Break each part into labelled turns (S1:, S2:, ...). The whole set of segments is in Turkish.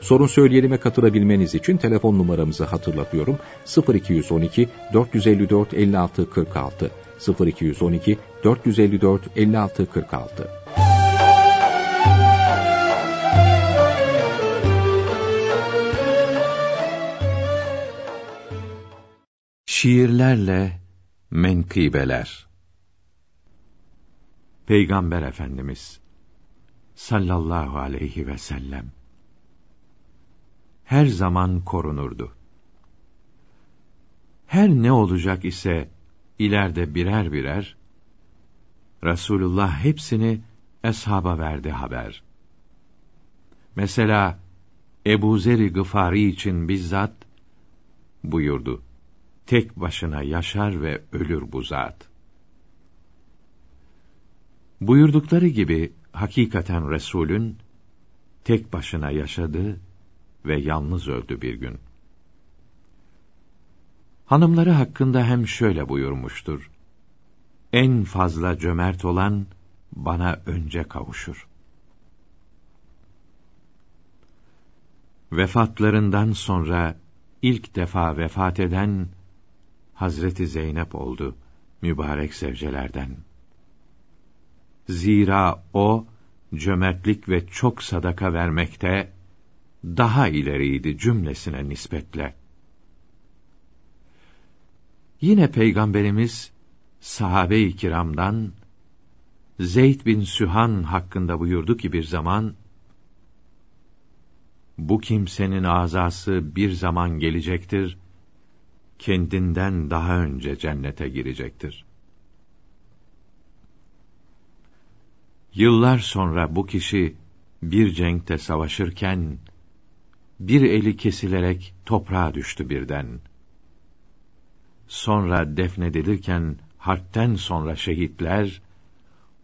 S1: Sorun söyleyelime katılabilmeniz için telefon numaramızı hatırlatıyorum. 0212 454 56 46 0212 454 56 46
S2: Şiirlerle menkıbeler. Peygamber Efendimiz sallallahu aleyhi ve sellem her zaman korunurdu. Her ne olacak ise ileride birer birer Resulullah hepsini eshaba verdi haber. Mesela Ebu Zer-i Gıfari için bizzat buyurdu. Tek başına yaşar ve ölür bu zat. Buyurdukları gibi hakikaten Resulün tek başına yaşadı ve yalnız öldü bir gün. Hanımları hakkında hem şöyle buyurmuştur. En fazla cömert olan bana önce kavuşur. Vefatlarından sonra ilk defa vefat eden Hazreti Zeynep oldu mübarek zevcelerden. Zira o cömertlik ve çok sadaka vermekte daha ileriydi cümlesine nispetle. Yine Peygamberimiz sahabe-i kiramdan Zeyd bin Sühan hakkında buyurdu ki bir zaman bu kimsenin azası bir zaman gelecektir kendinden daha önce cennete girecektir. Yıllar sonra bu kişi bir cenkte savaşırken bir eli kesilerek toprağa düştü birden. Sonra defnedilirken harpten sonra şehitler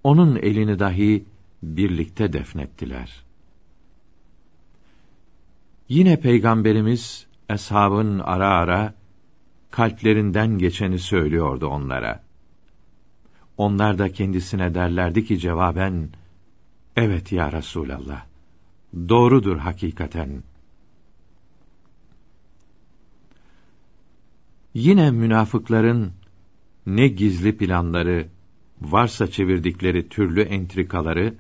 S2: onun elini dahi birlikte defnettiler. Yine peygamberimiz eshabın ara ara kalplerinden geçeni söylüyordu onlara. Onlar da kendisine derlerdi ki cevaben, Evet ya Resûlallah, doğrudur hakikaten. Yine münafıkların ne gizli planları, varsa çevirdikleri türlü entrikaları,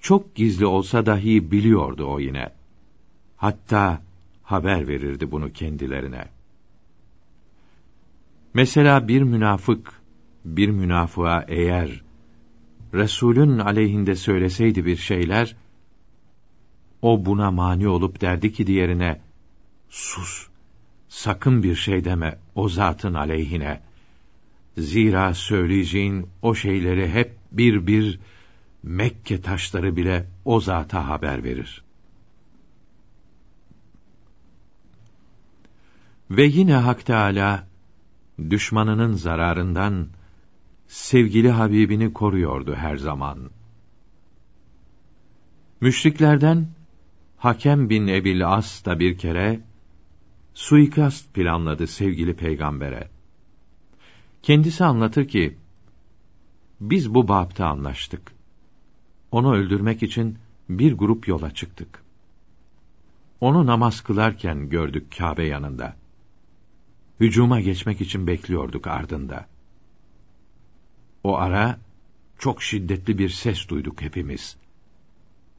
S2: çok gizli olsa dahi biliyordu o yine. Hatta haber verirdi bunu kendilerine.'' Mesela bir münafık bir münafığa eğer Resulün aleyhinde söyleseydi bir şeyler o buna mani olup derdi ki diğerine sus sakın bir şey deme o zatın aleyhine zira söyleyeceğin o şeyleri hep bir bir Mekke taşları bile o zata haber verir. Ve yine Hak Teâlâ, düşmanının zararından sevgili Habibini koruyordu her zaman. Müşriklerden Hakem bin Ebil As da bir kere suikast planladı sevgili peygambere. Kendisi anlatır ki biz bu bapta anlaştık. Onu öldürmek için bir grup yola çıktık. Onu namaz kılarken gördük Kâbe yanında hücuma geçmek için bekliyorduk ardında. O ara çok şiddetli bir ses duyduk hepimiz.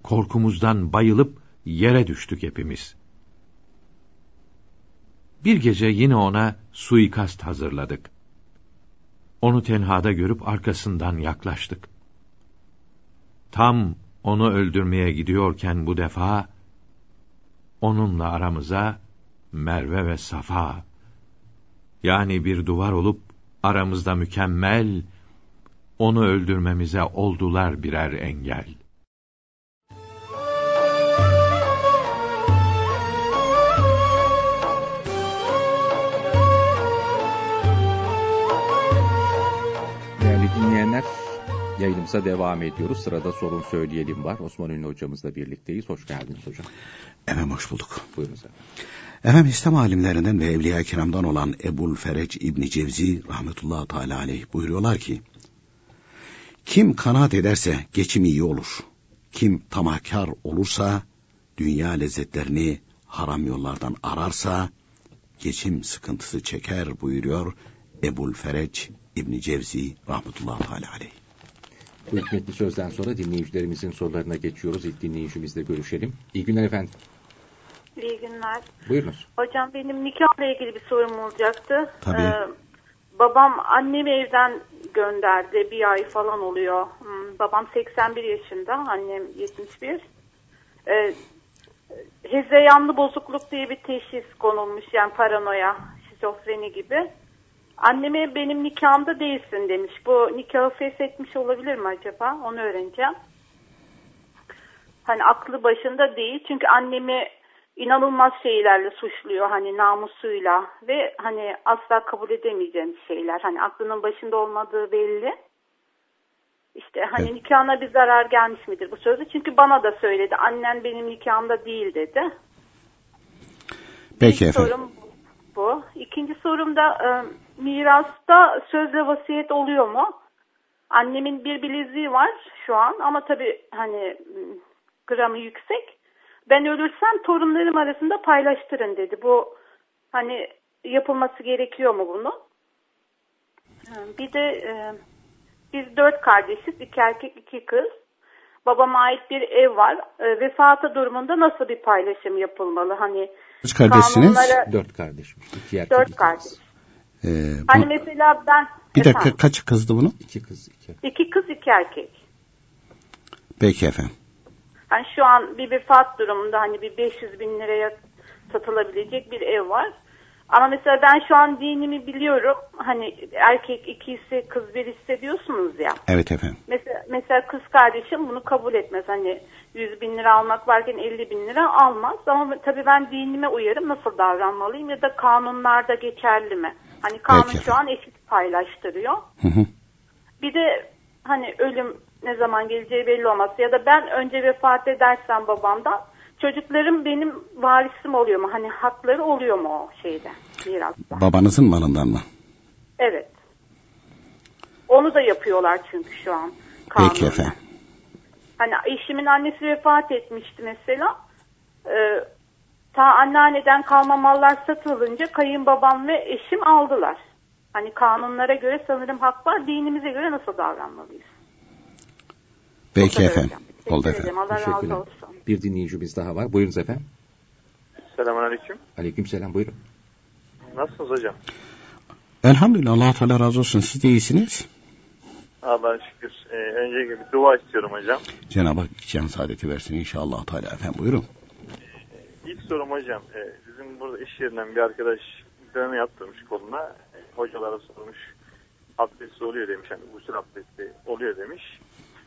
S2: Korkumuzdan bayılıp yere düştük hepimiz. Bir gece yine ona suikast hazırladık. Onu tenhada görüp arkasından yaklaştık. Tam onu öldürmeye gidiyorken bu defa onunla aramıza Merve ve Safa yani bir duvar olup aramızda mükemmel onu öldürmemize oldular birer engel.
S1: Dinleyenler yayınımıza devam ediyoruz. Sırada sorun söyleyelim var. Osman Ünlü hocamızla birlikteyiz. Hoş geldiniz hocam.
S3: Efendim hoş bulduk.
S1: Buyurun efendim.
S3: Efendim İslam alimlerinden ve Evliya Kiram'dan olan Ebul Fereç İbni Cevzi rahmetullahi teala aleyh buyuruyorlar ki kim kanaat ederse geçim iyi olur. Kim tamahkar olursa dünya lezzetlerini haram yollardan ararsa geçim sıkıntısı çeker buyuruyor Ebul Fereç İbni Cevzi rahmetullahi teala aleyh.
S1: Bu hikmetli sözden sonra dinleyicilerimizin sorularına geçiyoruz. İlk dinleyicimizle görüşelim. İyi günler efendim.
S4: İyi günler.
S1: Buyurunuz.
S4: Hocam benim nikahla ilgili bir sorum olacaktı.
S3: Tabii.
S4: Ee, babam annemi evden gönderdi. Bir ay falan oluyor. Hmm, babam 81 yaşında, annem 71. Ee, hezeyanlı bozukluk diye bir teşhis konulmuş. Yani paranoya, şizofreni gibi. Anneme benim nikahımda değilsin demiş. Bu nikahı feshetmiş olabilir mi acaba? Onu öğreneceğim. Hani aklı başında değil. Çünkü annemi inanılmaz şeylerle suçluyor. Hani namusuyla ve hani asla kabul edemeyeceğim şeyler. Hani aklının başında olmadığı belli. İşte hani
S3: Evet.
S4: nikahına bir zarar gelmiş midir bu sözü? Çünkü bana da söyledi. Annen benim nikahımda değil dedi.
S3: Peki
S4: İlk
S3: efendim.
S4: sorum bu. İkinci sorum da e, mirasta sözle vasiyet oluyor mu? Annemin bir bileziği var şu an ama tabii hani m, gramı yüksek. Ben ölürsem torunlarım arasında paylaştırın dedi. Bu hani yapılması gerekiyor mu bunu? Bir de e, biz dört kardeşiz. iki erkek iki kız. Babama ait bir ev var. E, vefatı durumunda nasıl bir paylaşım yapılmalı? Hani
S3: Kaç kardeşsiniz?
S4: kanunlara-
S1: Dört kardeş. İki erkek.
S4: Dört
S1: iki
S4: kardeş.
S3: Ee, bu-
S4: Hani mesela ben
S3: bir dakika
S4: efendim,
S3: kaç kızdı bunun?
S1: İki kız. iki.
S4: iki kız iki erkek.
S3: Peki efendim.
S4: Hani şu an bir vefat durumunda hani bir 500 bin liraya satılabilecek bir ev var. Ama mesela ben şu an dinimi biliyorum. Hani erkek iki ise kız bir hissediyorsunuz ya.
S3: Evet efendim.
S4: Mesela, mesela kız kardeşim bunu kabul etmez. Hani 100 bin lira almak varken 50 bin lira almaz. Ama tabii ben dinime uyarım nasıl davranmalıyım ya da kanunlarda geçerli mi? Hani kanun
S3: Peki.
S4: şu an eşit paylaştırıyor.
S3: Hı hı.
S4: Bir de hani ölüm ne zaman geleceği belli olmaz. Ya da ben önce vefat edersem babamdan çocuklarım benim varisim oluyor mu? Hani hakları oluyor mu o şeyde mirasta?
S3: Babanızın malından mı?
S4: Evet. Onu da yapıyorlar çünkü şu an.
S3: Peki
S4: kanunen.
S3: efendim.
S4: Hani eşimin annesi vefat etmişti mesela. Ee, ta anneanneden kalma mallar satılınca kayınbabam ve eşim aldılar. Hani kanunlara göre sanırım hak var. Dinimize göre nasıl davranmalıyız?
S3: Peki efendim. Oldu efendim.
S4: Allah razı olsun.
S1: Bir dinleyicimiz daha var. Buyurunuz efendim.
S5: Selamünaleyküm.
S1: Aleyküm selam. Buyurun.
S5: Nasılsınız hocam?
S3: Elhamdülillah Allah Teala razı olsun. Siz de iyisiniz.
S5: Allah'a şükür. Ee, öncelikle bir dua istiyorum hocam.
S3: Cenab-ı Hak can saadeti versin inşallah Teala efendim. Buyurun.
S5: İlk sorum hocam. e, bizim burada iş yerinden bir arkadaş dövme yaptırmış koluna. E, hocalara sormuş. Abdest oluyor demiş. Hani usul abdesti oluyor demiş.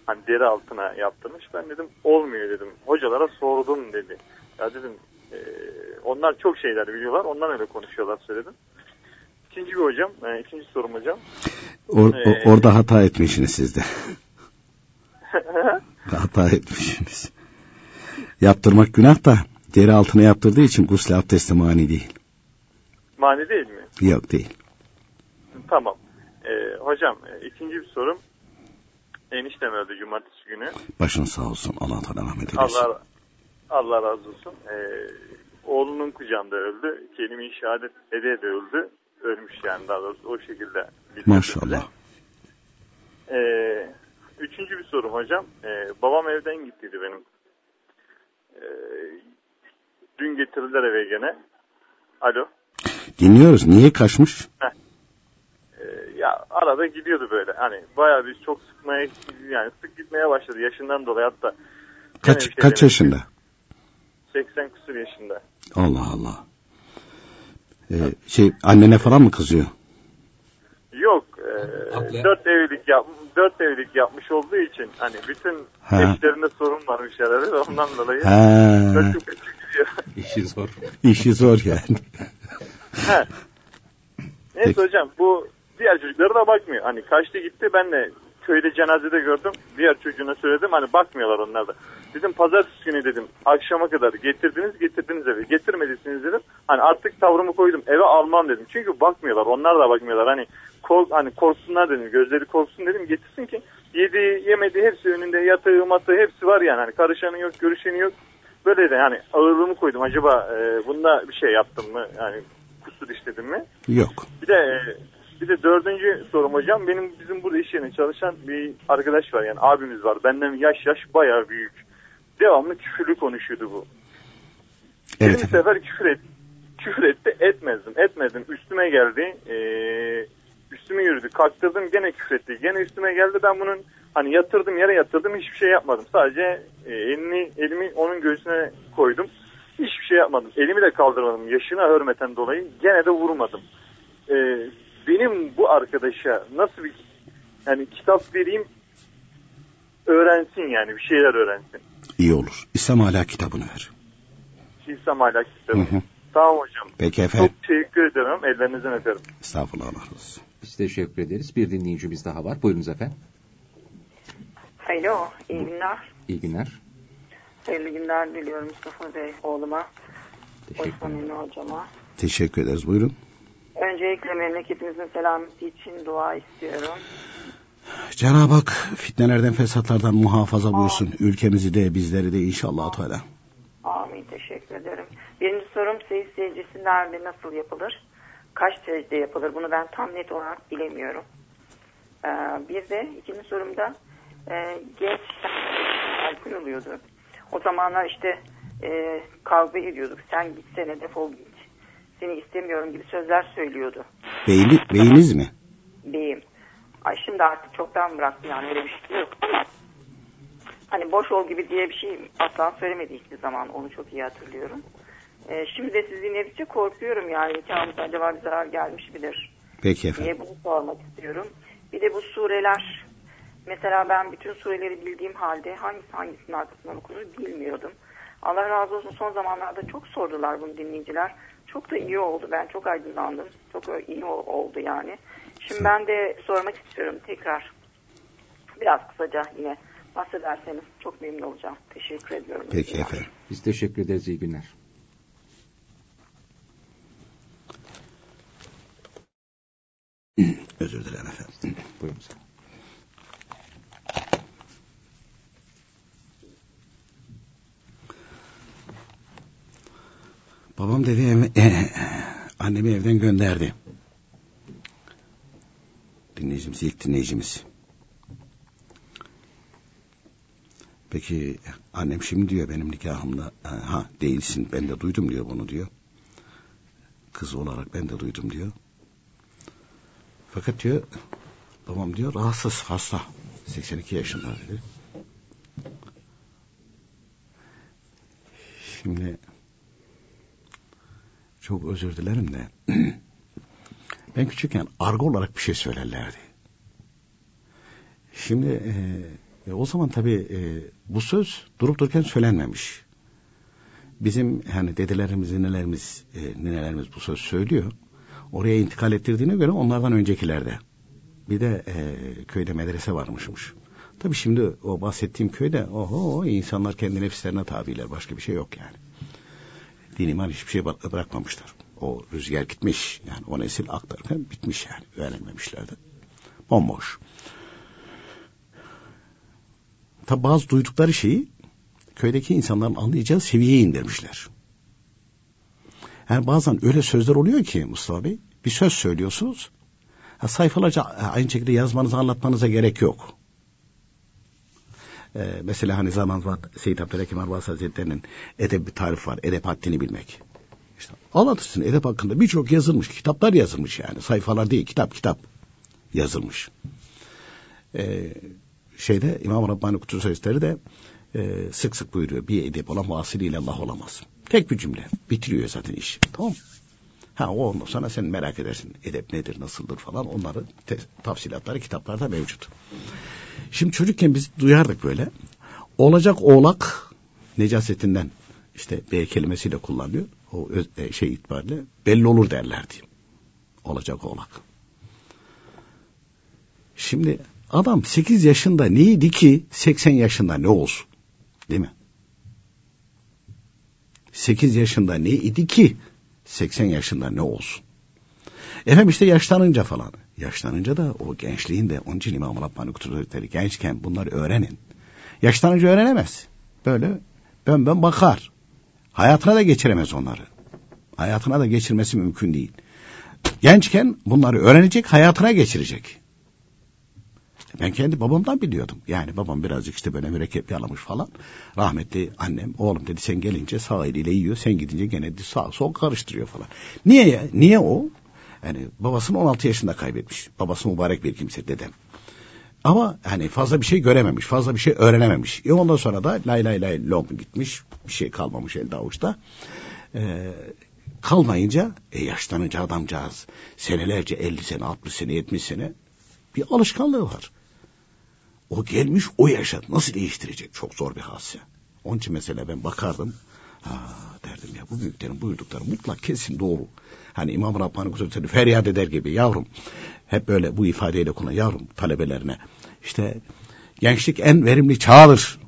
S5: Hani deri altına yaptırmış. Ben dedim olmuyor dedim. Hocalara sordum dedi. Ya dedim e, onlar çok şeyler biliyorlar. Ondan öyle konuşuyorlar söyledim. İkinci bir hocam. e, ikinci sorum hocam.
S3: Or-
S5: Ee,
S3: orada hata etmişsiniz siz de. hata etmişsiniz. Yaptırmak günah da deri altına yaptırdığı için gusül abdesti mani değil.
S5: Mani değil mi?
S3: Yok değil.
S5: Tamam. Ee, hocam e, ikinci bir sorum. Eniştem öldü cumartesi günü.
S3: Başın sağ olsun. Allah Teala rahmet eylesin.
S5: Allah Allah razı olsun. Ee, oğlunun kucağında öldü. Kelime-i şehadet ede de öldü. Ölmüş yani daha doğrusu o şekilde.
S3: Maşallah.
S5: Ee, üçüncü bir sorum hocam. Ee, babam evden gittiydi benim. Ee, dün getirdiler eve gene. Alo.
S3: Dinliyoruz. Niye kaçmış?
S5: Ee, ya arada gidiyordu böyle. Hani bayağı bir çok sıkmaya yani sık gitmeye başladı yaşından dolayı hatta.
S3: Kaç
S5: şey
S3: kaç yaşında?
S5: 80 küsur yaşında.
S3: Allah Allah. Ee, şey annene falan mı kızıyor?
S5: Yok. E, dört evlilik yap dört evlilik yapmış olduğu için hani bütün
S3: Ha.
S5: eşlerinde sorun varmış herhalde de ondan dolayı
S3: Ha,
S5: kaçıp gidiyor.
S1: İşi zor.
S3: işi zor yani.
S5: He. Neyse
S3: Peki.
S5: hocam bu diğer çocuklara da bakmıyor. Hani kaçtı gitti ben de köyde cenazede gördüm. Diğer çocuğuna söyledim hani bakmıyorlar onlar da. Dedim pazartesi günü dedim akşama kadar getirdiniz getirdiniz eve getirmediyseniz dedim. Hani artık tavrımı koydum eve almam dedim. Çünkü bakmıyorlar onlar da bakmıyorlar. Hani kork, hani korksunlar dedim gözleri korksun dedim getirsin ki yedi yemedi hepsi önünde yatağı matığı hepsi var yani. Hani karışanı yok görüşeni yok. Böyle de yani ağırlığımı koydum acaba e, bunda bir şey yaptım mı yani kusur işledim mi?
S3: Yok.
S5: Bir de e, bir de dördüncü sorum hocam. Benim bizim burada iş yerine çalışan bir arkadaş var yani abimiz var. Benden yaş yaş bayağı büyük. Devamlı küfürlü konuşuyordu bu.
S3: Evet
S5: bir sefer küfür, et, küfür etti etmezdim etmedim. Üstüme geldi. E, üstüme yürüdü. Kalktırdım gene küfür etti. Gene üstüme geldi. Ben bunun hani yatırdım yere yatırdım hiçbir şey yapmadım. Sadece e, elini elimi onun göğsüne koydum. Hiçbir şey yapmadım. Elimi de kaldırmadım. Yaşına hürmeten dolayı gene de vurmadım. E, benim bu arkadaşa nasıl bir yani kitap vereyim öğrensin yani bir şeyler öğrensin.
S3: İyi olur. İslam hala kitabını ver.
S5: İslam ahlak kitabı.
S3: Hı hı.
S5: Tamam hocam.
S3: Peki efendim.
S5: Çok teşekkür ederim. Ellerinizden öperim.
S3: Estağfurullah Allah razı olsun.
S1: Biz teşekkür ederiz. Bir dinleyicimiz daha var. Buyurunuz efendim.
S6: Alo, iyi günler.
S1: İyi günler.
S6: Hayırlı günler diliyorum Mustafa Bey oğluma,
S1: Teşekkür ederim.
S6: Hocama.
S3: Teşekkür ederiz. Buyurun.
S6: Öncelikle memleketimizin selameti için dua istiyorum.
S3: Cenab-ı Hak fitnelerden, fesatlardan muhafaza buyursun. Ülkemizi de bizleri de inşallah Teala.
S6: Amin, teşekkür ederim. Birinci sorum seyir secdesi nerede, nasıl yapılır? Kaç secde yapılır? Bunu ben tam net olarak bilemiyorum. Ee, bir de ikinci sorumda e, genç alkol oluyordu. O zamanlar işte e, kavga ediyorduk. Sen gitsene defol git. Seni istemiyorum gibi sözler söylüyordu.
S3: Beyni, beyiniz mi?
S6: beyim. Ay şimdi artık çoktan bıraktı yani öyle bir şey yok ama hani boş ol gibi diye bir şey asla söylemedi hiçbir zaman onu çok iyi hatırlıyorum. Ee, şimdi de sizi dinledikçe korkuyorum yani nikahımıza acaba bir zarar gelmiş midir
S3: Peki efendim.
S6: diye bunu sormak istiyorum. Bir de bu sureler mesela ben bütün sureleri bildiğim halde hangisi hangisinin arkasından okunur bilmiyordum. Allah razı olsun son zamanlarda çok sordular bunu dinleyiciler. Çok da iyi oldu. Ben çok aydınlandım. Çok iyi oldu yani. Şimdi ben de sormak istiyorum tekrar. Biraz kısaca yine bahsederseniz çok memnun olacağım. Teşekkür ediyorum.
S3: Peki efendim.
S1: Biz teşekkür ederiz. İyi günler.
S3: Özür dilerim efendim.
S1: Buyurunuz.
S3: Babam dedi e, annemi evden gönderdi. Dinleyicimiz ilk dinleyicimiz. Peki annem şimdi diyor benim nikahımda ha değilsin ben de duydum diyor bunu diyor. Kız olarak ben de duydum diyor. Fakat diyor babam diyor rahatsız hasta 82 yaşında dedi. Şimdi çok özür dilerim de ben küçükken argo olarak bir şey söylerlerdi. Şimdi e, e, o zaman tabii e, bu söz durup dururken söylenmemiş. Bizim hani dedelerimiz, ninelerimiz, e, ninelerimiz bu söz söylüyor. Oraya intikal ettirdiğine göre onlardan öncekilerde. Bir de e, köyde medrese varmışmış. Tabii şimdi o bahsettiğim köyde oho insanlar kendi nefislerine tabiler. Başka bir şey yok yani. Din iman hiçbir şey bıra- bırakmamışlar. O rüzgar gitmiş. Yani o nesil aktarırken bitmiş yani. Öğrenmemişlerdi. Bomboş. Tabi bazı duydukları şeyi köydeki insanların anlayacağı seviyeye indirmişler. Yani bazen öyle sözler oluyor ki Mustafa Bey, bir söz söylüyorsunuz, ha, sayfalarca aynı şekilde yazmanıza, anlatmanıza gerek yok. Ee, mesela hani zaman var Seyyid Abdülhakim Arbaz Hazretleri'nin edeb bir tarif var, edep haddini bilmek. İşte anlatırsın edep hakkında birçok yazılmış, kitaplar yazılmış yani, sayfalar değil, kitap kitap yazılmış. Ee, şeyde İmam Rabbani Kutusu Sözleri de e, sık sık buyuruyor. Bir edep olan vasiliyle Allah olamaz. Tek bir cümle. Bitiriyor zaten iş. Tamam Ha o ondan sonra sen merak edersin. Edep nedir, nasıldır falan. Onları te- tafsilatları kitaplarda mevcut. Şimdi çocukken biz duyardık böyle. Olacak oğlak necasetinden işte B kelimesiyle kullanılıyor. O öz, e, şey itibariyle belli olur derlerdi. Olacak oğlak. Şimdi adam 8 yaşında neydi ki 80 yaşında ne olsun? Değil mi? 8 yaşında neydi ki 80 yaşında ne olsun? Efendim işte yaşlanınca falan. Yaşlanınca da o gençliğinde onun için İmam Rabbani gençken bunları öğrenin. Yaşlanınca öğrenemez. Böyle ben ben bakar. Hayatına da geçiremez onları. Hayatına da geçirmesi mümkün değil. Gençken bunları öğrenecek, hayatına geçirecek. Ben kendi babamdan biliyordum. Yani babam birazcık işte böyle mürekkep yalamış falan. Rahmetli annem oğlum dedi sen gelince sağ eliyle yiyor. Sen gidince gene sağ sol karıştırıyor falan. Niye ya? Niye o? Yani babasını 16 yaşında kaybetmiş. Babası mübarek bir kimse dedem. Ama hani fazla bir şey görememiş, fazla bir şey öğrenememiş. E ondan sonra da lay lay lay long gitmiş, bir şey kalmamış elde avuçta. Ee, kalmayınca, e yaşlanınca adamcağız senelerce 50 sene, 60 sene, 70 sene bir alışkanlığı var. O gelmiş o yaşa nasıl değiştirecek? Çok zor bir hadise. Onun için mesela ben bakardım. Ha, derdim ya bu büyüklerin buyurdukları mutlak kesin doğru. Hani İmam Rabbani Kudretleri feryat eder gibi yavrum. Hep böyle bu ifadeyle kullan yavrum talebelerine. İşte gençlik en verimli çağdır.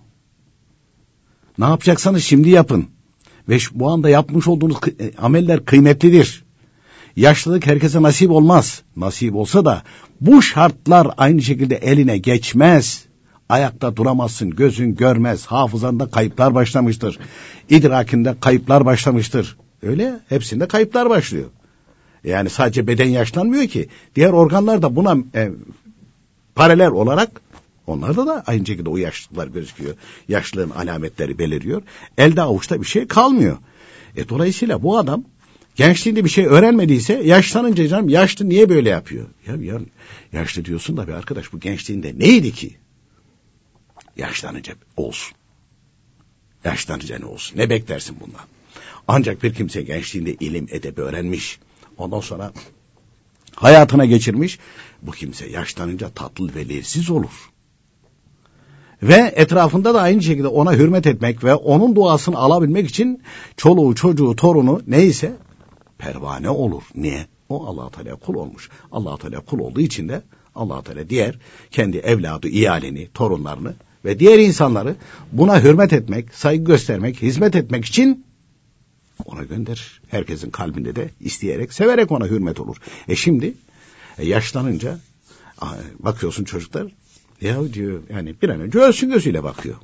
S3: Ne yapacaksanız şimdi yapın. Ve bu anda yapmış olduğunuz e, ameller kıymetlidir. Yaşlılık herkese nasip olmaz. Nasip olsa da bu şartlar aynı şekilde eline geçmez. Ayakta duramazsın, gözün görmez, hafızanda kayıplar başlamıştır. İdrakinde kayıplar başlamıştır. Öyle hepsinde kayıplar başlıyor. Yani sadece beden yaşlanmıyor ki. Diğer organlar da buna e, paralel olarak onlarda da aynı şekilde o yaşlılıklar gözüküyor. Yaşlılığın alametleri beliriyor. Elde avuçta bir şey kalmıyor. E, dolayısıyla bu adam gençliğinde bir şey öğrenmediyse yaşlanınca canım yaşlı niye böyle yapıyor? Ya, ya yaşlı diyorsun da bir arkadaş bu gençliğinde neydi ki? Yaşlanınca olsun. Yaşlanınca ne olsun? Ne beklersin bundan? Ancak bir kimse gençliğinde ilim edep öğrenmiş. Ondan sonra hayatına geçirmiş. Bu kimse yaşlanınca tatlı ve lezzetli olur. Ve etrafında da aynı şekilde ona hürmet etmek ve onun duasını alabilmek için çoluğu, çocuğu, torunu neyse pervane olur. Niye? O allah Teala kul olmuş. allah Teala kul olduğu için de allah Teala diğer kendi evladı, iyalini, torunlarını ve diğer insanları buna hürmet etmek, saygı göstermek, hizmet etmek için ona gönder. Herkesin kalbinde de isteyerek, severek ona hürmet olur. E şimdi e, yaşlanınca bakıyorsun çocuklar ya diyor yani bir an önce ölsün gözüyle bakıyor.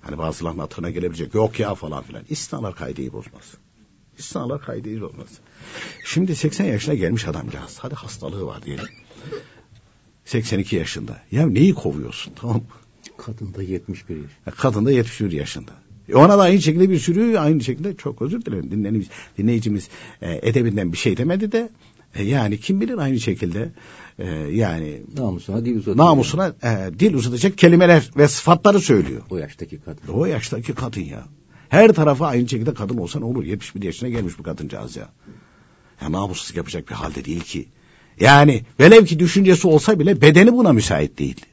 S3: Hani bazılarının hatırına gelebilecek yok ya falan filan. İstinalar kaydeyi bozmaz. İstinalar kaydeyi bozmaz. Şimdi 80 yaşına gelmiş adamcağız. Hadi hastalığı var diyelim. 82 yaşında. Ya neyi kovuyorsun tamam
S1: Kadın da 71 yaş.
S3: Kadın da 71 yaşında. E ona da aynı şekilde bir sürü aynı şekilde çok özür dilerim dinleyicimiz, dinleyicimiz e, edebinden bir şey demedi de e, yani kim bilir aynı şekilde e, yani
S1: namusuna dil uzatacak.
S3: Namusuna e, dil uzatacak kelimeler ve sıfatları söylüyor.
S1: O yaştaki kadın.
S3: O yaştaki kadın ya. Her tarafa aynı şekilde kadın olsa ne olur? 71 yaşına gelmiş bu kadıncağız ya. Ya namussuz yapacak bir halde değil ki. Yani velev ki düşüncesi olsa bile bedeni buna müsait değil.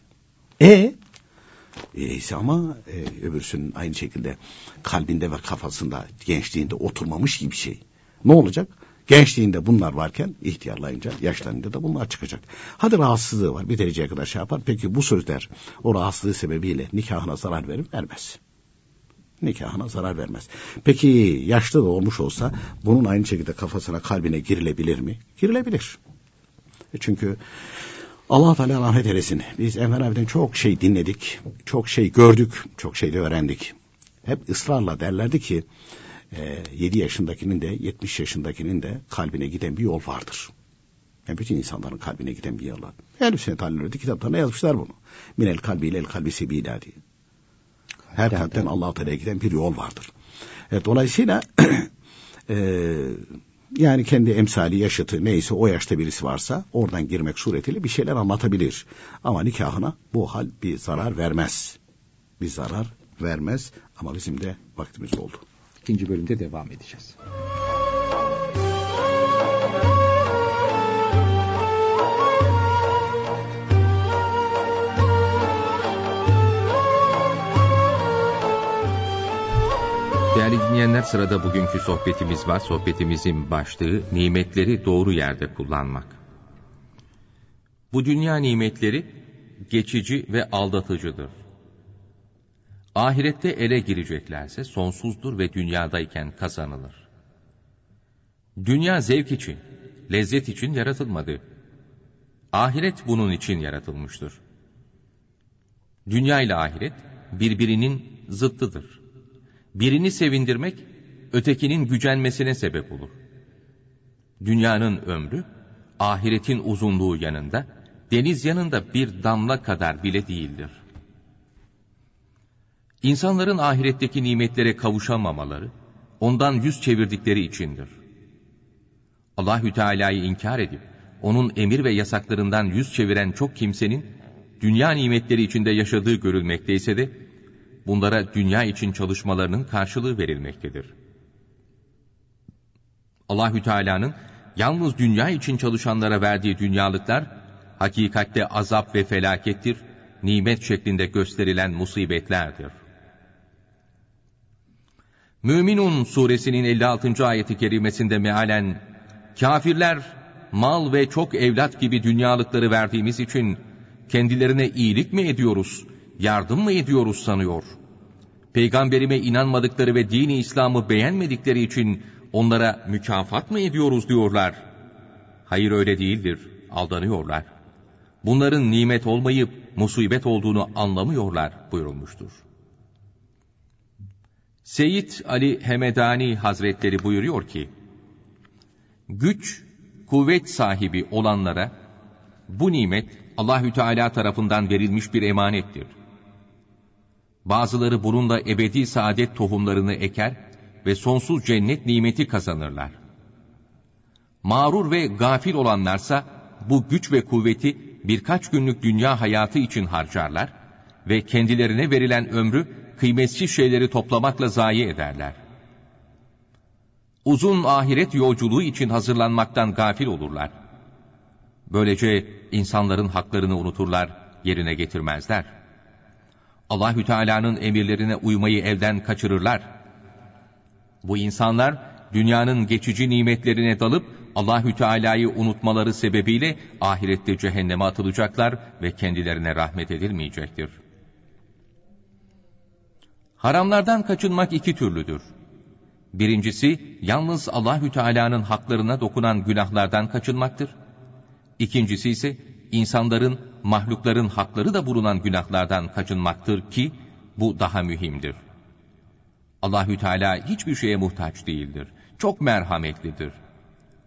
S3: E Öyleyse ama e, öbürsünün aynı şekilde kalbinde ve kafasında gençliğinde oturmamış gibi şey. Ne olacak? Gençliğinde bunlar varken ihtiyarlayınca yaşlanınca da bunlar çıkacak. Hadi rahatsızlığı var bir dereceye kadar şey yapar. Peki bu sözler o rahatsızlığı sebebiyle nikahına zarar verir vermez. Nikahına zarar vermez. Peki yaşlı da olmuş olsa bunun aynı şekilde kafasına kalbine girilebilir mi? Girilebilir. E çünkü Allah Teala rahmet eylesin. Biz Enver abiden çok şey dinledik, çok şey gördük, çok şey de öğrendik. Hep ısrarla derlerdi ki e, 7 yaşındakinin de 70 yaşındakinin de kalbine giden bir yol vardır. Yani bütün insanların kalbine giden bir yol var. Her sene talihleri kitaplarına yazmışlar bunu. Minel kalbiyle el kalbi sebila diye. Her kalpten Allah Teala'ya giden bir yol vardır. Evet, dolayısıyla e, yani kendi emsali yaşıtı neyse o yaşta birisi varsa oradan girmek suretiyle bir şeyler anlatabilir. Ama nikahına bu hal bir zarar vermez. Bir zarar vermez ama bizim de vaktimiz oldu.
S1: İkinci bölümde devam edeceğiz. Değerli dinleyenler sırada bugünkü sohbetimiz var. Sohbetimizin başlığı nimetleri doğru yerde kullanmak. Bu dünya nimetleri geçici ve aldatıcıdır. Ahirette ele gireceklerse sonsuzdur ve dünyadayken kazanılır. Dünya zevk için, lezzet için yaratılmadı. Ahiret bunun için yaratılmıştır. Dünya ile ahiret birbirinin zıttıdır. Birini sevindirmek, ötekinin gücenmesine sebep olur. Dünyanın ömrü, ahiretin uzunluğu yanında, deniz yanında bir damla kadar bile değildir. İnsanların ahiretteki nimetlere kavuşamamaları, ondan yüz çevirdikleri içindir. Allahü Teala'yı inkar edip onun emir ve yasaklarından yüz çeviren çok kimsenin dünya nimetleri içinde yaşadığı görülmekteyse de bunlara dünya için çalışmalarının karşılığı verilmektedir. Allahü Teala'nın yalnız dünya için çalışanlara verdiği dünyalıklar hakikatte azap ve felakettir, nimet şeklinde gösterilen musibetlerdir. Müminun suresinin 56. ayeti kerimesinde mealen kafirler mal ve çok evlat gibi dünyalıkları verdiğimiz için kendilerine iyilik mi ediyoruz, yardım mı ediyoruz sanıyor. Peygamberime inanmadıkları ve dini İslam'ı beğenmedikleri için onlara mükafat mı ediyoruz diyorlar. Hayır öyle değildir, aldanıyorlar. Bunların nimet olmayıp musibet olduğunu anlamıyorlar buyurulmuştur. Seyyid Ali Hemedani Hazretleri buyuruyor ki, güç, kuvvet sahibi olanlara bu nimet Allahü Teala tarafından verilmiş bir emanettir. Bazıları bununla ebedi saadet tohumlarını eker ve sonsuz cennet nimeti kazanırlar. Mağrur ve gafil olanlarsa bu güç ve kuvveti birkaç günlük dünya hayatı için harcarlar ve kendilerine verilen ömrü kıymetsiz şeyleri toplamakla zayi ederler. Uzun ahiret yolculuğu için hazırlanmaktan gafil olurlar. Böylece insanların haklarını unuturlar, yerine getirmezler. Allahü Teala'nın emirlerine uymayı elden kaçırırlar. Bu insanlar dünyanın geçici nimetlerine dalıp Allahü Teala'yı unutmaları sebebiyle ahirette cehenneme atılacaklar ve kendilerine rahmet edilmeyecektir. Haramlardan kaçınmak iki türlüdür. Birincisi yalnız Allahü Teala'nın haklarına dokunan günahlardan kaçınmaktır. İkincisi ise insanların, mahlukların hakları da bulunan günahlardan kaçınmaktır ki bu daha mühimdir. Allahü Teala hiçbir şeye muhtaç değildir. Çok merhametlidir.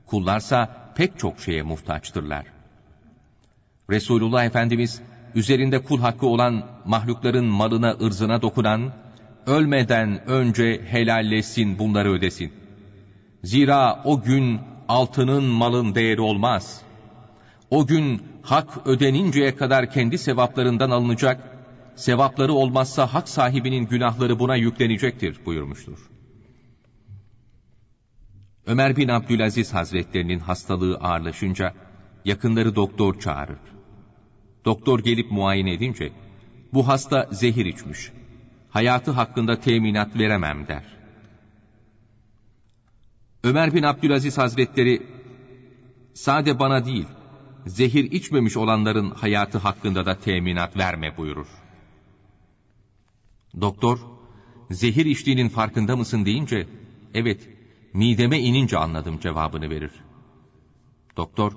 S1: Kullarsa pek çok şeye muhtaçtırlar. Resulullah Efendimiz üzerinde kul hakkı olan mahlukların malına ırzına dokunan, ölmeden önce helallesin bunları ödesin. Zira o gün altının malın değeri olmaz. O gün hak ödeninceye kadar kendi sevaplarından alınacak, sevapları olmazsa hak sahibinin günahları buna yüklenecektir buyurmuştur. Ömer bin Abdülaziz Hazretlerinin hastalığı ağırlaşınca yakınları doktor çağırır. Doktor gelip muayene edince bu hasta zehir içmiş. Hayatı hakkında teminat veremem der. Ömer bin Abdülaziz Hazretleri sade bana değil zehir içmemiş olanların hayatı hakkında da teminat verme buyurur. Doktor, zehir içtiğinin farkında mısın deyince, evet, mideme inince anladım cevabını verir. Doktor,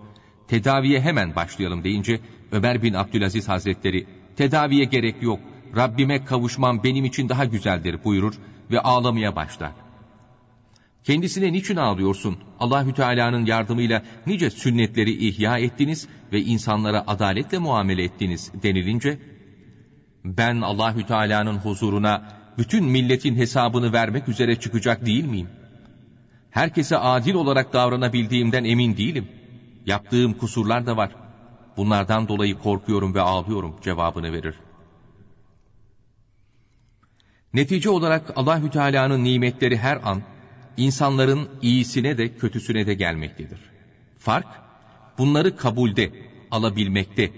S1: tedaviye hemen başlayalım deyince, Ömer bin Abdülaziz Hazretleri, tedaviye gerek yok, Rabbime kavuşmam benim için daha güzeldir buyurur ve ağlamaya başlar. Kendisine niçin ağlıyorsun? Allahü Teala'nın yardımıyla nice sünnetleri ihya ettiniz ve insanlara adaletle muamele ettiniz denilince ben Allahü Teala'nın huzuruna bütün milletin hesabını vermek üzere çıkacak değil miyim? Herkese adil olarak davranabildiğimden emin değilim. Yaptığım kusurlar da var. Bunlardan dolayı korkuyorum ve ağlıyorum cevabını verir. Netice olarak Allahü Teala'nın nimetleri her an insanların iyisine de kötüsüne de gelmektedir. Fark bunları kabulde, alabilmekte,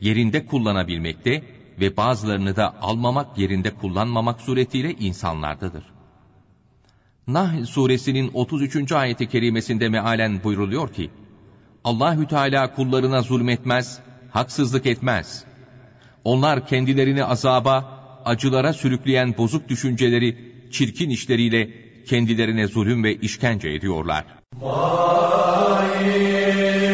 S1: yerinde kullanabilmekte ve bazılarını da almamak yerinde kullanmamak suretiyle insanlardadır. Nahl suresinin 33. ayeti kerimesinde mealen buyruluyor ki, Allahü Teala kullarına zulmetmez, haksızlık etmez. Onlar kendilerini azaba, acılara sürükleyen bozuk düşünceleri, çirkin işleriyle kendilerine zulüm ve işkence ediyorlar. Değerli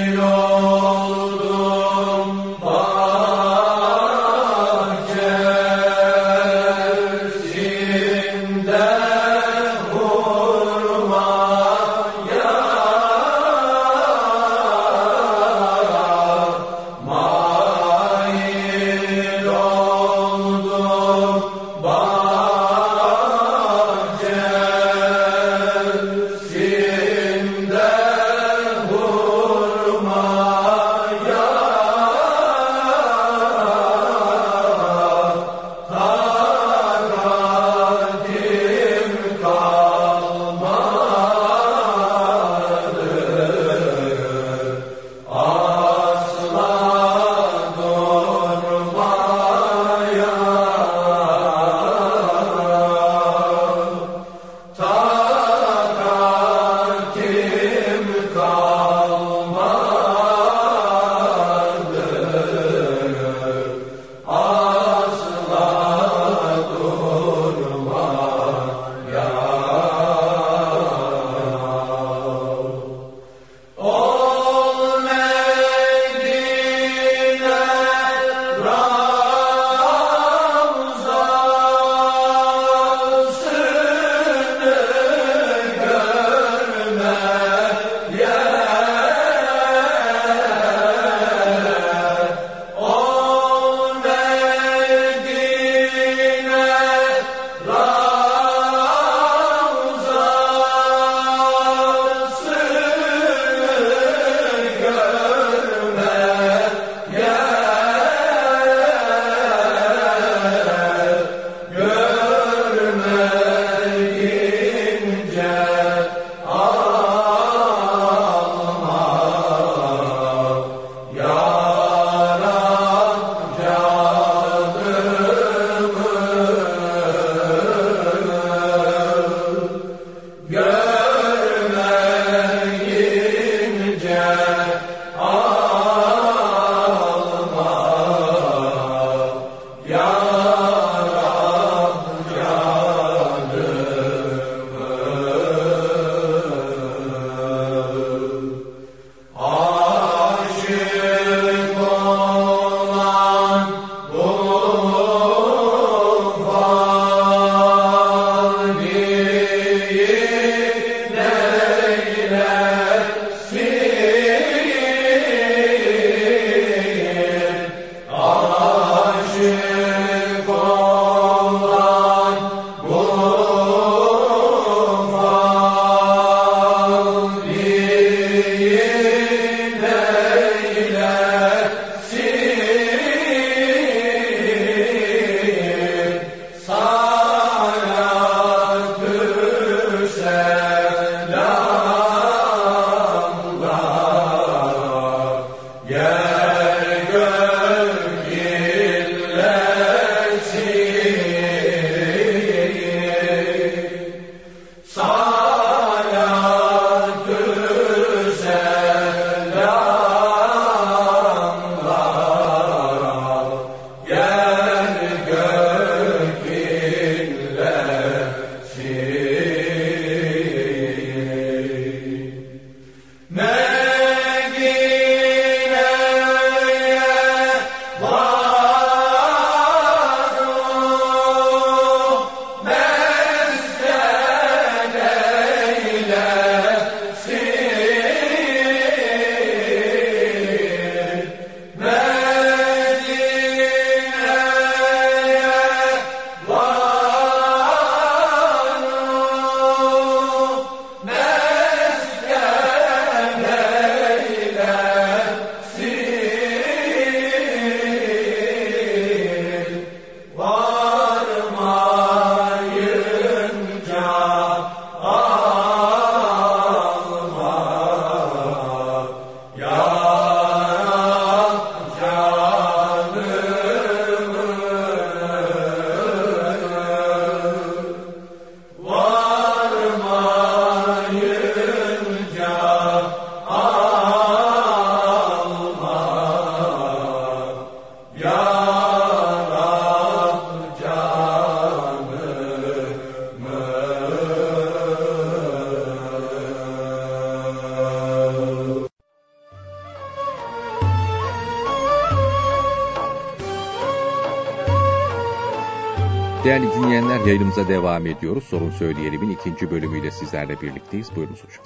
S1: yayınımıza devam ediyoruz. Sorun Söyleyelim'in ikinci bölümüyle sizlerle birlikteyiz. Buyurunuz hocam.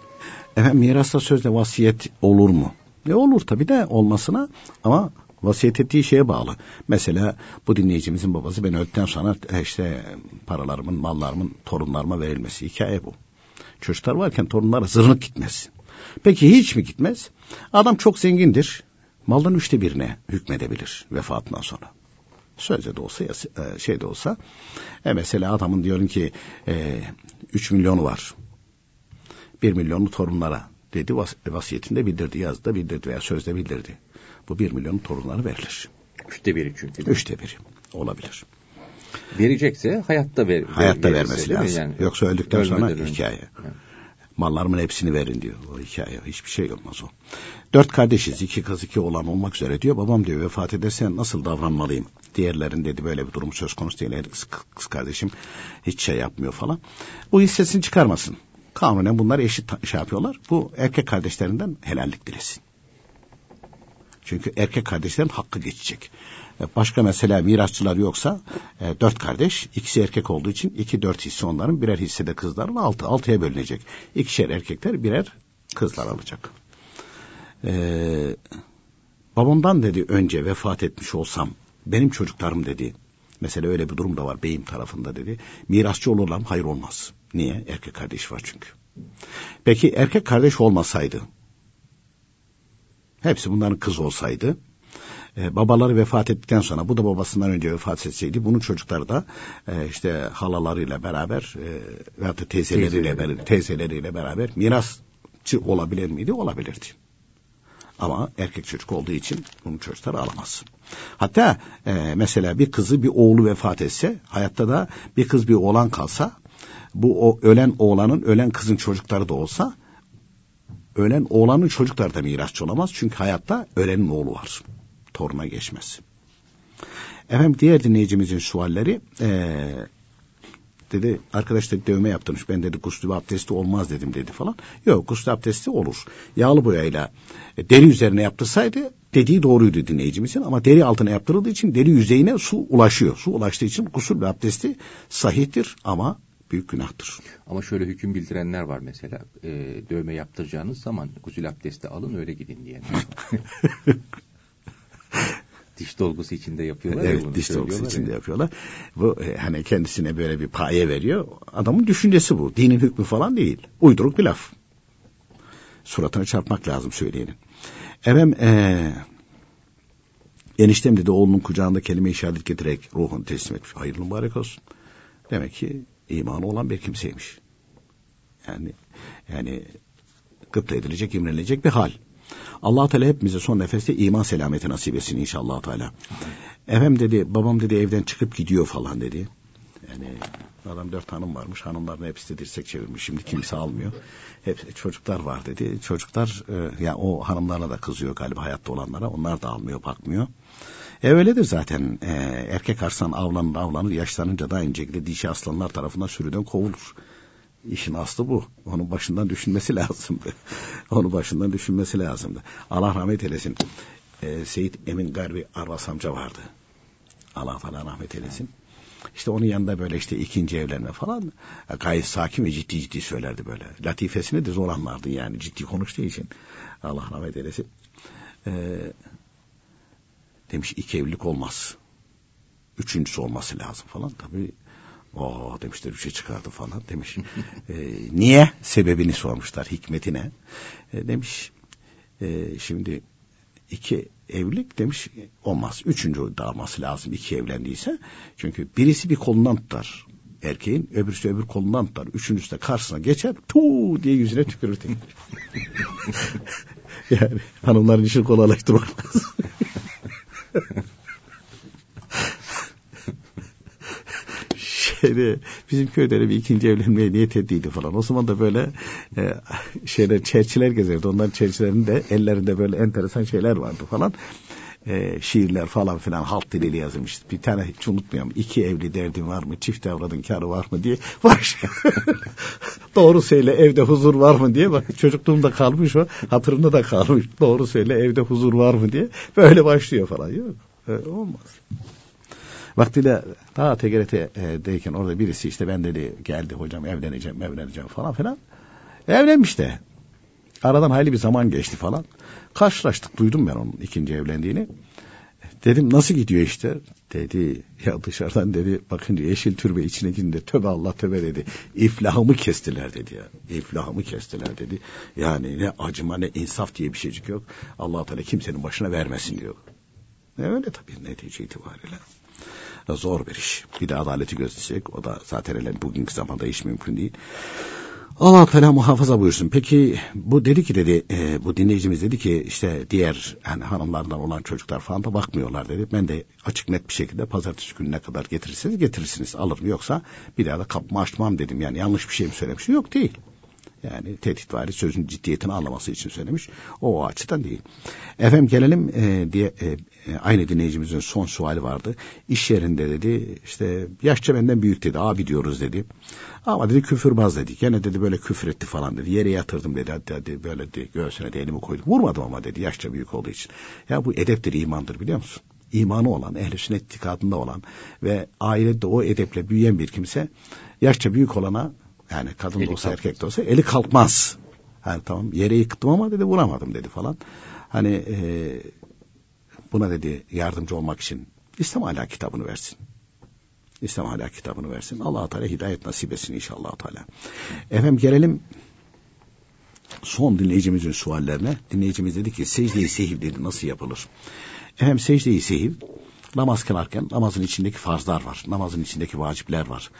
S3: Efendim mirasta sözde vasiyet olur mu? Ne olur tabii de olmasına ama vasiyet ettiği şeye bağlı. Mesela bu dinleyicimizin babası ben öldükten sonra e, işte paralarımın, mallarımın torunlarıma verilmesi hikaye bu. Çocuklar varken torunlara zırnık gitmez. Peki hiç mi gitmez? Adam çok zengindir. Maldan üçte birine hükmedebilir vefatından sonra. Sözde de olsa ya e, şey de olsa. E mesela adamın diyorum ki e, 3 milyonu var. 1 milyonu torunlara dedi vas vasiyetinde bildirdi yazdı bildirdi veya sözde bildirdi. Bu 1 milyon torunlara verilir.
S1: Üçte biri çünkü.
S3: Üçte biri olabilir.
S1: Verecekse hayatta ver.
S3: Hayatta vermesi lazım. Yani, Yoksa öldükten sonra önce. hikaye.
S1: Evet.
S3: Mallarımın hepsini verin diyor. O hikaye hiçbir şey olmaz o. Dört kardeşiz iki kız iki oğlan olmak üzere diyor. Babam diyor vefat ederse nasıl davranmalıyım? Diğerlerin dedi böyle bir durum söz konusu değil. Kız, kız kardeşim hiç şey yapmıyor falan. Bu hissesini çıkarmasın. Kanunen bunlar eşit şey yapıyorlar. Bu erkek kardeşlerinden helallik dilesin. Çünkü erkek kardeşlerin hakkı geçecek. E, başka mesela mirasçılar yoksa e, dört kardeş, ikisi erkek olduğu için iki dört hisse onların birer hisse de kızların altı. Altıya bölünecek. İkişer erkekler birer kızlar alacak. Ee, babamdan dedi önce vefat etmiş olsam benim çocuklarım dedi. Mesela öyle bir durum da var beyim tarafında dedi. Mirasçı olurlar mı? Hayır olmaz. Niye? Erkek kardeş var çünkü. Peki erkek kardeş olmasaydı hepsi bunların kız olsaydı e, babaları vefat ettikten sonra bu da babasından önce vefat etseydi bunun çocukları da e, işte halalarıyla beraber e, veyahut da teyzeleriyle, Teyzeleri. teyzeleriyle beraber mirasçı olabilir miydi? Olabilirdi. Ama erkek çocuk olduğu için bunu çocuklar alamaz. Hatta e, mesela bir kızı bir oğlu vefat etse hayatta da bir kız bir oğlan kalsa bu o ölen oğlanın ölen kızın çocukları da olsa ölen oğlanın çocukları da mirasçı olamaz. Çünkü hayatta ölenin oğlu var. Toruna geçmez. Efendim diğer dinleyicimizin sualleri ee, dedi arkadaş dedi dövme yaptırmış ben dedi gusül abdesti olmaz dedim dedi falan. Yok gusül abdesti olur. Yağlı boyayla e, deri üzerine yaptırsaydı dediği doğruydu dinleyicimizin ama deri altına yaptırıldığı için deri yüzeyine su ulaşıyor. Su ulaştığı için gusül abdesti sahihtir ama büyük günahtır.
S1: Ama şöyle hüküm bildirenler var mesela e, dövme yaptıracağınız zaman gusül abdesti alın öyle gidin diye. diş dolgusu içinde yapıyorlar.
S3: Evet
S1: bunu
S3: diş dolgusu içinde ya. yapıyorlar. Bu e, hani kendisine böyle bir paye veriyor. Adamın düşüncesi bu. Dinin hükmü falan değil. Uyduruk bir laf. Suratına çarpmak lazım söyleyenin. Efendim ee, eniştem dedi oğlunun kucağında kelime-i şehadet getirerek ruhunu teslim etmiş. Hayırlı mübarek olsun. Demek ki imanı olan bir kimseymiş. Yani yani gıpta edilecek, imrenilecek bir hal. Allah Teala hepimize son nefeste iman selameti nasip etsin inşallah Teala. Efendim dedi, babam dedi evden çıkıp gidiyor falan dedi. Yani adam dört hanım varmış, hanımların hepsi de dirsek çevirmiş. Şimdi kimse almıyor. Hep çocuklar var dedi. Çocuklar e, yani o hanımlarına da kızıyor galiba hayatta olanlara. Onlar da almıyor, bakmıyor. E öyledir zaten. E, erkek arslan avlanır avlanır yaşlanınca da aynı şekilde dişi aslanlar tarafından sürüden kovulur. İşin aslı bu. Onun başından düşünmesi lazımdı. Onun başından düşünmesi lazımdı. Allah rahmet eylesin. Ee, Seyit Emin Garbi Arvas amca vardı. Allah falan rahmet eylesin. İşte onun yanında böyle işte ikinci evlenme falan gayet sakin ve ciddi ciddi söylerdi böyle. Latifesini de zor anlardı yani ciddi konuştuğu için. Allah rahmet eylesin. Ee, demiş iki evlilik olmaz. Üçüncüsü olması lazım falan. Tabii o demişler bir şey çıkardı falan demiş. e, niye? Sebebini sormuşlar hikmetine. E, demiş e, şimdi iki evlilik demiş olmaz. Üçüncü de alması lazım iki evlendiyse. Çünkü birisi bir kolundan tutar erkeğin öbürsü öbür kolundan tutar. Üçüncüsü de karşısına geçer tu diye yüzüne tükürür. yani hanımların işini kolaylaştırmak lazım. Şeyde bizim köyde bir ikinci evlenmeye niyet ediydi falan. O zaman da böyle e, şeyler çerçiler gezerdi. Onların çerçilerinde ellerinde böyle enteresan şeyler vardı falan. E, şiirler falan filan halk diliyle yazılmış. Bir tane hiç unutmuyorum. İki evli derdin var mı? Çift evladın karı var mı diye. Baş. Doğru söyle evde huzur var mı diye. Bak çocukluğumda kalmış o. Hatırımda da kalmış. Doğru söyle evde huzur var mı diye. Böyle başlıyor falan. Yok. Öyle olmaz. Vaktiyle daha TGRT'deyken orada birisi işte ben dedi geldi hocam evleneceğim evleneceğim falan filan. Evlenmiş de. Aradan hayli bir zaman geçti falan. Karşılaştık duydum ben onun ikinci evlendiğini. Dedim nasıl gidiyor işte? Dedi ya dışarıdan dedi bakınca yeşil türbe içine girdi töbe Allah töbe dedi. İflahımı kestiler dedi ya. İflahımı kestiler dedi. Yani ne acıma ne insaf diye bir şeycik yok. Allah Teala kimsenin başına vermesin diyor. E öyle tabii netice itibariyle. Zor bir iş. Bir de adaleti gözetecek. O da zaten hele bugünkü zamanda iş mümkün değil. Allah Teala muhafaza buyursun. Peki bu dedi ki dedi e, bu dinleyicimiz dedi ki işte diğer yani hanımlardan olan çocuklar falan da bakmıyorlar dedi. Ben de açık net bir şekilde pazartesi gününe kadar getirirseniz getirirsiniz alırım. Yoksa bir daha da kapımı açmam dedim. Yani yanlış bir şey mi söylemiş? Yok değil. Yani tehditvari sözün ciddiyetini anlaması için söylemiş. O, o açıdan değil. Efendim gelelim e, diye e, e, aynı dinleyicimizin son suali vardı. İş yerinde dedi işte yaşça benden büyük dedi abi diyoruz dedi. Ama dedi küfürbaz dedi. Gene dedi böyle küfür etti falan dedi. Yere yatırdım dedi. Hadi, hadi böyle dedi, göğsüne de elimi koydum. Vurmadım ama dedi yaşça büyük olduğu için. Ya bu edeptir imandır biliyor musun? İmanı olan, ehl-i sünnet itikadında olan ve ailede o edeple büyüyen bir kimse yaşça büyük olana yani kadın da olsa erkek de olsa eli kalkmaz. Yani tamam yere yıktım ama dedi vuramadım dedi falan. Hani e, buna dedi yardımcı olmak için İslam Ahlak kitabını versin. İslam Ahlak kitabını versin. allah Teala hidayet nasip etsin inşallah Teala. Efendim gelelim son dinleyicimizin suallerine. Dinleyicimiz dedi ki secde-i sehiv dedi nasıl yapılır? Efendim secde-i sehiv namaz kılarken namazın içindeki farzlar var. Namazın içindeki vacipler var.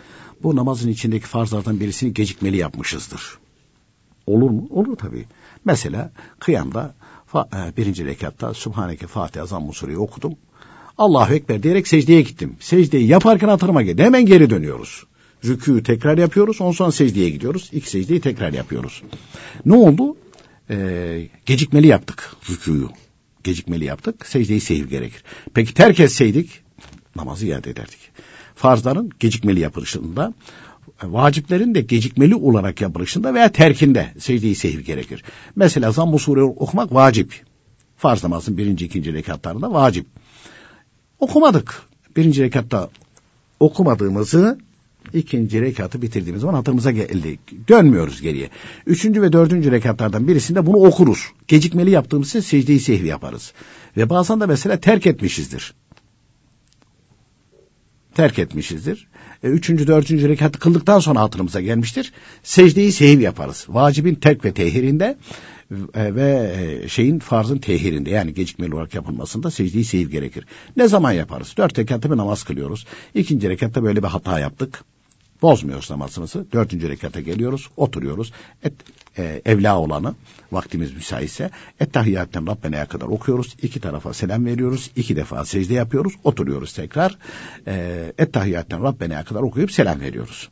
S3: Bu namazın içindeki farzlardan birisini gecikmeli yapmışızdır. Olur mu? Olur tabii. Mesela kıyamda e, birinci rekatta Subhaneke Fatiha Zamm-ı okudum. Allahu Ekber diyerek secdeye gittim. Secdeyi yaparken hatırıma geldi. Hemen geri dönüyoruz. Rükû tekrar yapıyoruz. Ondan sonra secdeye gidiyoruz. İlk secdeyi tekrar yapıyoruz. Ne oldu? Ee, gecikmeli yaptık rükûyu. Gecikmeli yaptık. Secdeyi sehiv gerekir. Peki terk etseydik namazı iade ederdik. Farzların gecikmeli yapılışında vaciplerin de gecikmeli olarak yapılışında veya terkinde secde-i sehiv gerekir. Mesela zamm-ı sure okumak vacip. Farz namazın birinci, ikinci rekatlarında vacip. Okumadık. Birinci rekatta okumadığımızı ikinci rekatı bitirdiğimiz zaman hatırımıza geldi. Dönmüyoruz geriye. Üçüncü ve dördüncü rekatlardan birisinde bunu okuruz. Gecikmeli yaptığımız için secde-i sehvi yaparız. Ve bazen de mesela terk etmişizdir. Terk etmişizdir. E, üçüncü, dördüncü rekatı kıldıktan sonra hatırımıza gelmiştir. Secdeyi sehiv yaparız. Vacibin terk ve tehirinde ve e, şeyin farzın tehirinde yani gecikmeli olarak yapılmasında secdeyi sehiv gerekir. Ne zaman yaparız? Dört rekatta bir namaz kılıyoruz. İkinci rekatta böyle bir hata yaptık. Bozmuyoruz namazımızı. Dördüncü rekata geliyoruz, oturuyoruz. Et, e, evla olanı, vaktimiz müsaitse, Ettehiyyatten Rabbene'ye kadar okuyoruz. İki tarafa selam veriyoruz. iki defa secde yapıyoruz. Oturuyoruz tekrar. E, Ettehiyyatten Rabbene'ye kadar okuyup selam veriyoruz.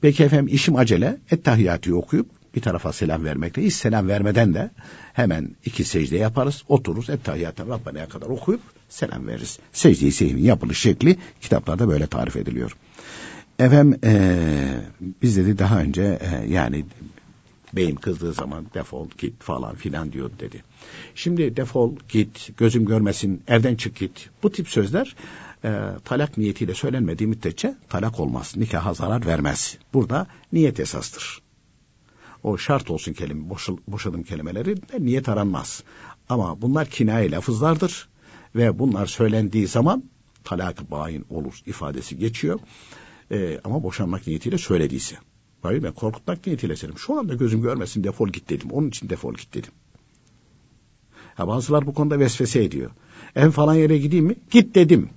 S3: Peki efendim işim acele. Ettehiyatı okuyup bir tarafa selam vermekteyiz. Selam vermeden de hemen iki secde yaparız. Otururuz. Ettehiyyaten Rabbene'ye kadar okuyup selam veririz. Secde-i yapılış şekli kitaplarda böyle tarif ediliyor. Efendim ee, biz dedi daha önce e, yani beyim kızdığı zaman defol git falan filan diyor dedi. Şimdi defol git gözüm görmesin evden çık git bu tip sözler e, talak niyetiyle söylenmediği müddetçe talak olmaz. Nikaha zarar vermez. Burada niyet esastır. O şart olsun kelime, boşal, boşadım kelimeleri de niyet aranmaz. Ama bunlar kinaye lafızlardır ve bunlar söylendiği zaman talak bayin olur ifadesi geçiyor. E, ama boşanmak niyetiyle söylediyse. Hayır ben korkutmak niyetiyle söyledim. Şu anda gözüm görmesin defol git dedim. Onun için defol git dedim. Ha, bazılar bu konuda vesvese ediyor. En falan yere gideyim mi? Git dedim.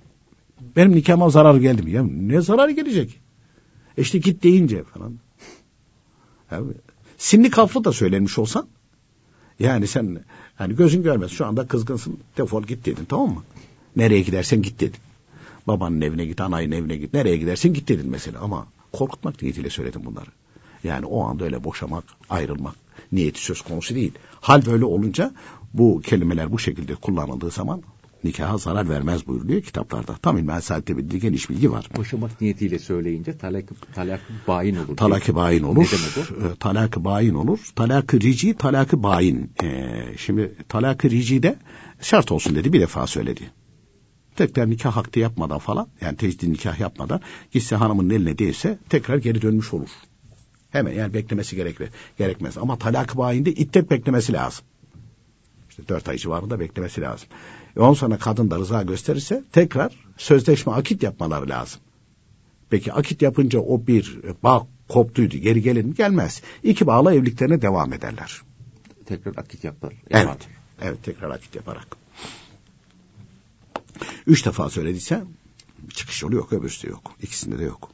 S3: Benim nikahıma zarar geldi mi? Ya ne zarar gelecek? E işte git deyince falan. Ya, sinli kaflı da söylenmiş olsan yani sen hani gözün görmez şu anda kızgınsın defol git dedin tamam mı? Nereye gidersen git dedim. Babanın evine git, anayın evine git. Nereye gidersin git dedin mesela ama korkutmak niyetiyle söyledim bunları. Yani o anda öyle boşamak, ayrılmak niyeti söz konusu değil. Hal böyle olunca bu kelimeler bu şekilde kullanıldığı zaman nikaha zarar vermez buyuruluyor kitaplarda. Tam ilmen saatte bir geniş bilgi var.
S1: Boşamak niyetiyle söyleyince talak, talak bayin olur.
S3: Talak bayin olur. Ne demek o? Ee, talak bayin olur. Talak rici, talak bayin. Ee, şimdi talak rici de şart olsun dedi bir defa söyledi. Tekrar nikah hakkı yapmadan falan yani tecdid nikah yapmadan gitse hanımın eline değilse tekrar geri dönmüş olur. Hemen yani beklemesi gerekir, gerekmez. Ama talak bayinde iddet beklemesi lazım. İşte dört ay civarında beklemesi lazım. E ondan sonra kadın da rıza gösterirse tekrar sözleşme akit yapmaları lazım. Peki akit yapınca o bir bağ koptuydu geri gelir mi? Gelmez. İki bağla evliliklerine devam ederler.
S1: Tekrar akit yapar.
S3: Evet. Evet tekrar akit yaparak. Üç defa söylediyse çıkış yolu yok öbürsü yok. İkisinde de yok.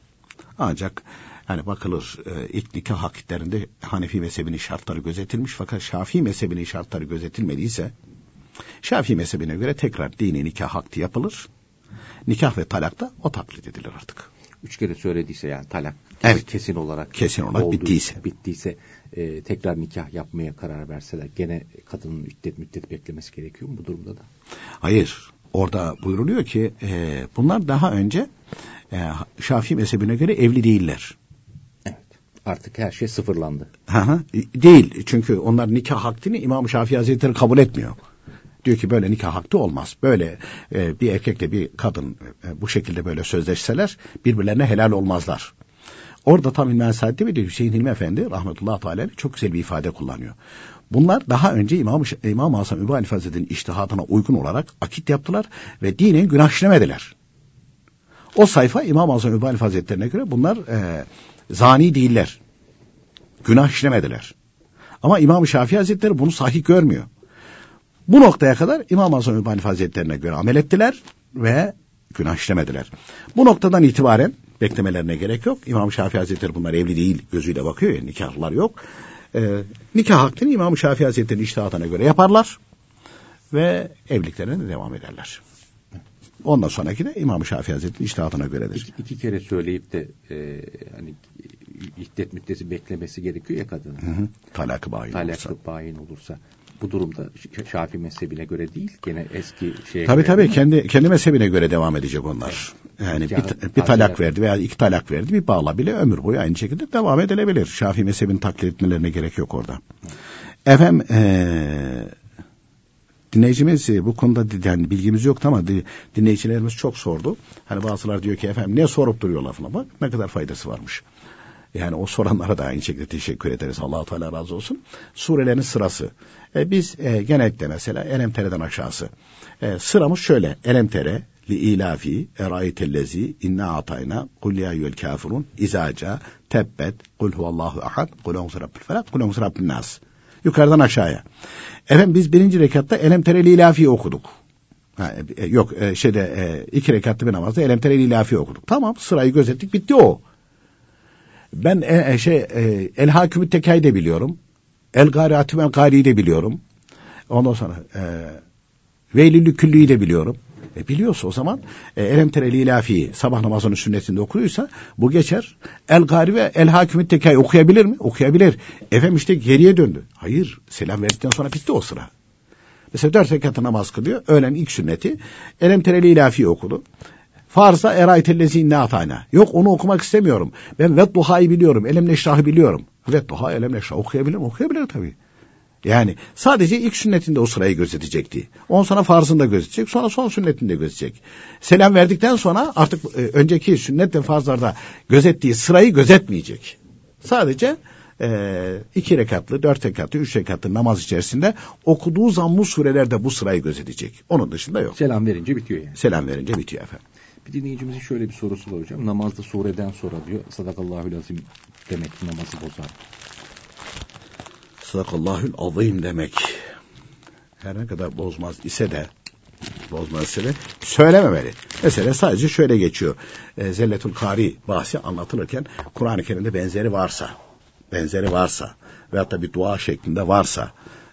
S3: Ancak hani bakılır e, ilk nikah akitlerinde Hanefi mezhebinin şartları gözetilmiş fakat Şafii mezhebinin şartları gözetilmediyse Şafii mezhebine göre tekrar dini nikah hakkı yapılır. Nikah ve talak da o taklit edilir artık.
S1: Üç kere söylediyse yani talak
S3: Evet.
S1: kesin olarak
S3: Kesin olarak
S1: olduğu-
S3: bittiyse.
S1: bittiyse e, tekrar nikah yapmaya karar verseler gene kadının müddet müddet beklemesi gerekiyor mu bu durumda da?
S3: Hayır. Orada buyuruluyor ki e, bunlar daha önce e, Şafii mezhebine göre evli değiller.
S1: Evet. Artık her şey sıfırlandı.
S3: Hı hı. Değil. Çünkü onlar nikah hakkını İmam Şafii Hazretleri kabul etmiyor. Diyor ki böyle nikah hakkı olmaz. Böyle e, bir erkekle bir kadın e, bu şekilde böyle sözleşseler birbirlerine helal olmazlar. Orada tam İlmi Saadet'te de Hüseyin Hilmi Efendi rahmetullahi teala aleyh çok güzel bir ifade kullanıyor. Bunlar daha önce İmam, İmam Hasan Übü Halif Hazretleri'nin iştihadına uygun olarak akit yaptılar ve dinen günah işlemediler. O sayfa İmam Hasan Übü Halif Hazretleri'ne göre bunlar e, zani değiller. Günah işlemediler. Ama İmam Şafii Hazretleri bunu sahih görmüyor. Bu noktaya kadar İmam Hasan Übü Hanife Hazretlerine göre amel ettiler ve günah işlemediler. Bu noktadan itibaren beklemelerine gerek yok. İmam Şafii Hazretleri bunlar evli değil gözüyle bakıyor ya nikahlar yok. Ee, nikah hakkını İmam Şafii Hazretleri'nin iştihatına göre yaparlar ve evliliklerine devam ederler. Ondan sonraki de İmam Şafii Hazretleri'nin iştihatına göredir.
S1: İki, iki kere söyleyip de e, hani iddet müddeti beklemesi gerekiyor ya kadının.
S3: Hı hı. Talak-ı bayin olursa.
S1: Talaklı bayin olursa. Bu durumda Şafii mezhebine göre değil gene eski şeye
S3: Tabii
S1: göre
S3: tabii
S1: mi?
S3: kendi kendi mezhebine göre devam edecek onlar. Yani bir, bir talak verdi veya iki talak verdi bir bağla bile ömür boyu aynı şekilde devam edilebilir. Şafii mezhebini taklit etmelerine gerek yok orada. Efendim eee dinleyicimiz bu konuda yani bilgimiz yoktu ama di- dinleyicilerimiz çok sordu. Hani bazıları diyor ki efendim ne sorup duruyorlar falan bak ne kadar faydası varmış. Yani o soranlara da aynı şekilde teşekkür ederiz. Allah-u Teala razı olsun. Surelerin sırası. E, biz e, genellikle mesela Elemtere'den aşağısı. E, sıramız şöyle. Elemtere li ilafi erayetellezi inna atayna kul ya eyyuhel kafirun izaca tebbet kul huvallahu ahad kul onzu rabbil felak kul onzu rabbin nas. Yukarıdan aşağıya. Efendim biz birinci rekatta Elemtere li ilafi okuduk. Ha, e, yok e, şeyde e, iki rekatlı bir namazda Elemtere li ilafi okuduk. Tamam sırayı gözettik bitti o. Ben e, e, şey e, El Hakümü Tekay'ı de biliyorum. El Gari Atim El Gari'yi de biliyorum. Ondan sonra e, Veylülü Küllü'yü de biliyorum. E, biliyorsa o zaman e, Elem Tereli İlafi'yi sabah namazının sünnetinde okuyorsa bu geçer. El Gari ve El Hakümü Tekay okuyabilir mi? Okuyabilir. Efendim işte geriye döndü. Hayır selam verdikten sonra bitti o sıra. Mesela dört rekatı namaz kılıyor. Öğlen ilk sünneti. Elem Tereli İlafi'yi okudu. Farza eraytellezi ne atayna. Yok onu okumak istemiyorum. Ben Vedduha'yı biliyorum. Elem neşrahı biliyorum. Vedduha elem neşrah okuyabilir mi? Okuyabilir tabii. Yani sadece ilk sünnetinde o sırayı gözetecekti. On sonra farzında gözetecek. Sonra son sünnetinde gözetecek. Selam verdikten sonra artık e, önceki sünnet ve farzlarda gözettiği sırayı gözetmeyecek. Sadece e, iki rekatlı, dört rekatlı, üç rekatlı namaz içerisinde okuduğu zammu surelerde bu sırayı gözetecek. Onun dışında yok.
S1: Selam verince bitiyor yani.
S3: Selam verince bitiyor efendim.
S1: Bir dinleyicimizin şöyle bir sorusu var hocam. Namazda sureden sonra diyor sadakallahü lazim demek namazı bozar.
S3: Sadakallahül azim demek. Her ne kadar bozmaz ise de bozmaz ise de söylememeli. Mesela sadece şöyle geçiyor. E, Zelletül Kari bahsi anlatılırken Kur'an-ı Kerim'de benzeri varsa benzeri varsa veyahut da bir dua şeklinde varsa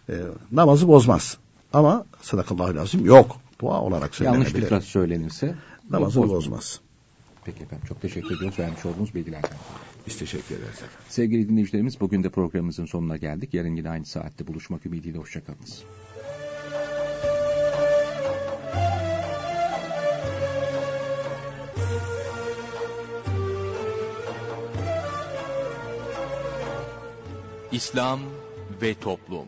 S3: e, namazı bozmaz. Ama sadakallahül azim yok. Dua olarak
S1: Yanlış
S3: söylenebilir.
S1: bir fraz söylenirse
S3: Namazı
S1: bozmaz.
S3: bozmaz.
S1: Peki efendim çok teşekkür ediyoruz vermiş olduğunuz bilgilerden.
S3: Biz teşekkür ederiz efendim.
S1: Sevgili dinleyicilerimiz bugün de programımızın sonuna geldik. Yarın yine aynı saatte buluşmak ümidiyle hoşçakalınız.
S7: İslam ve Toplum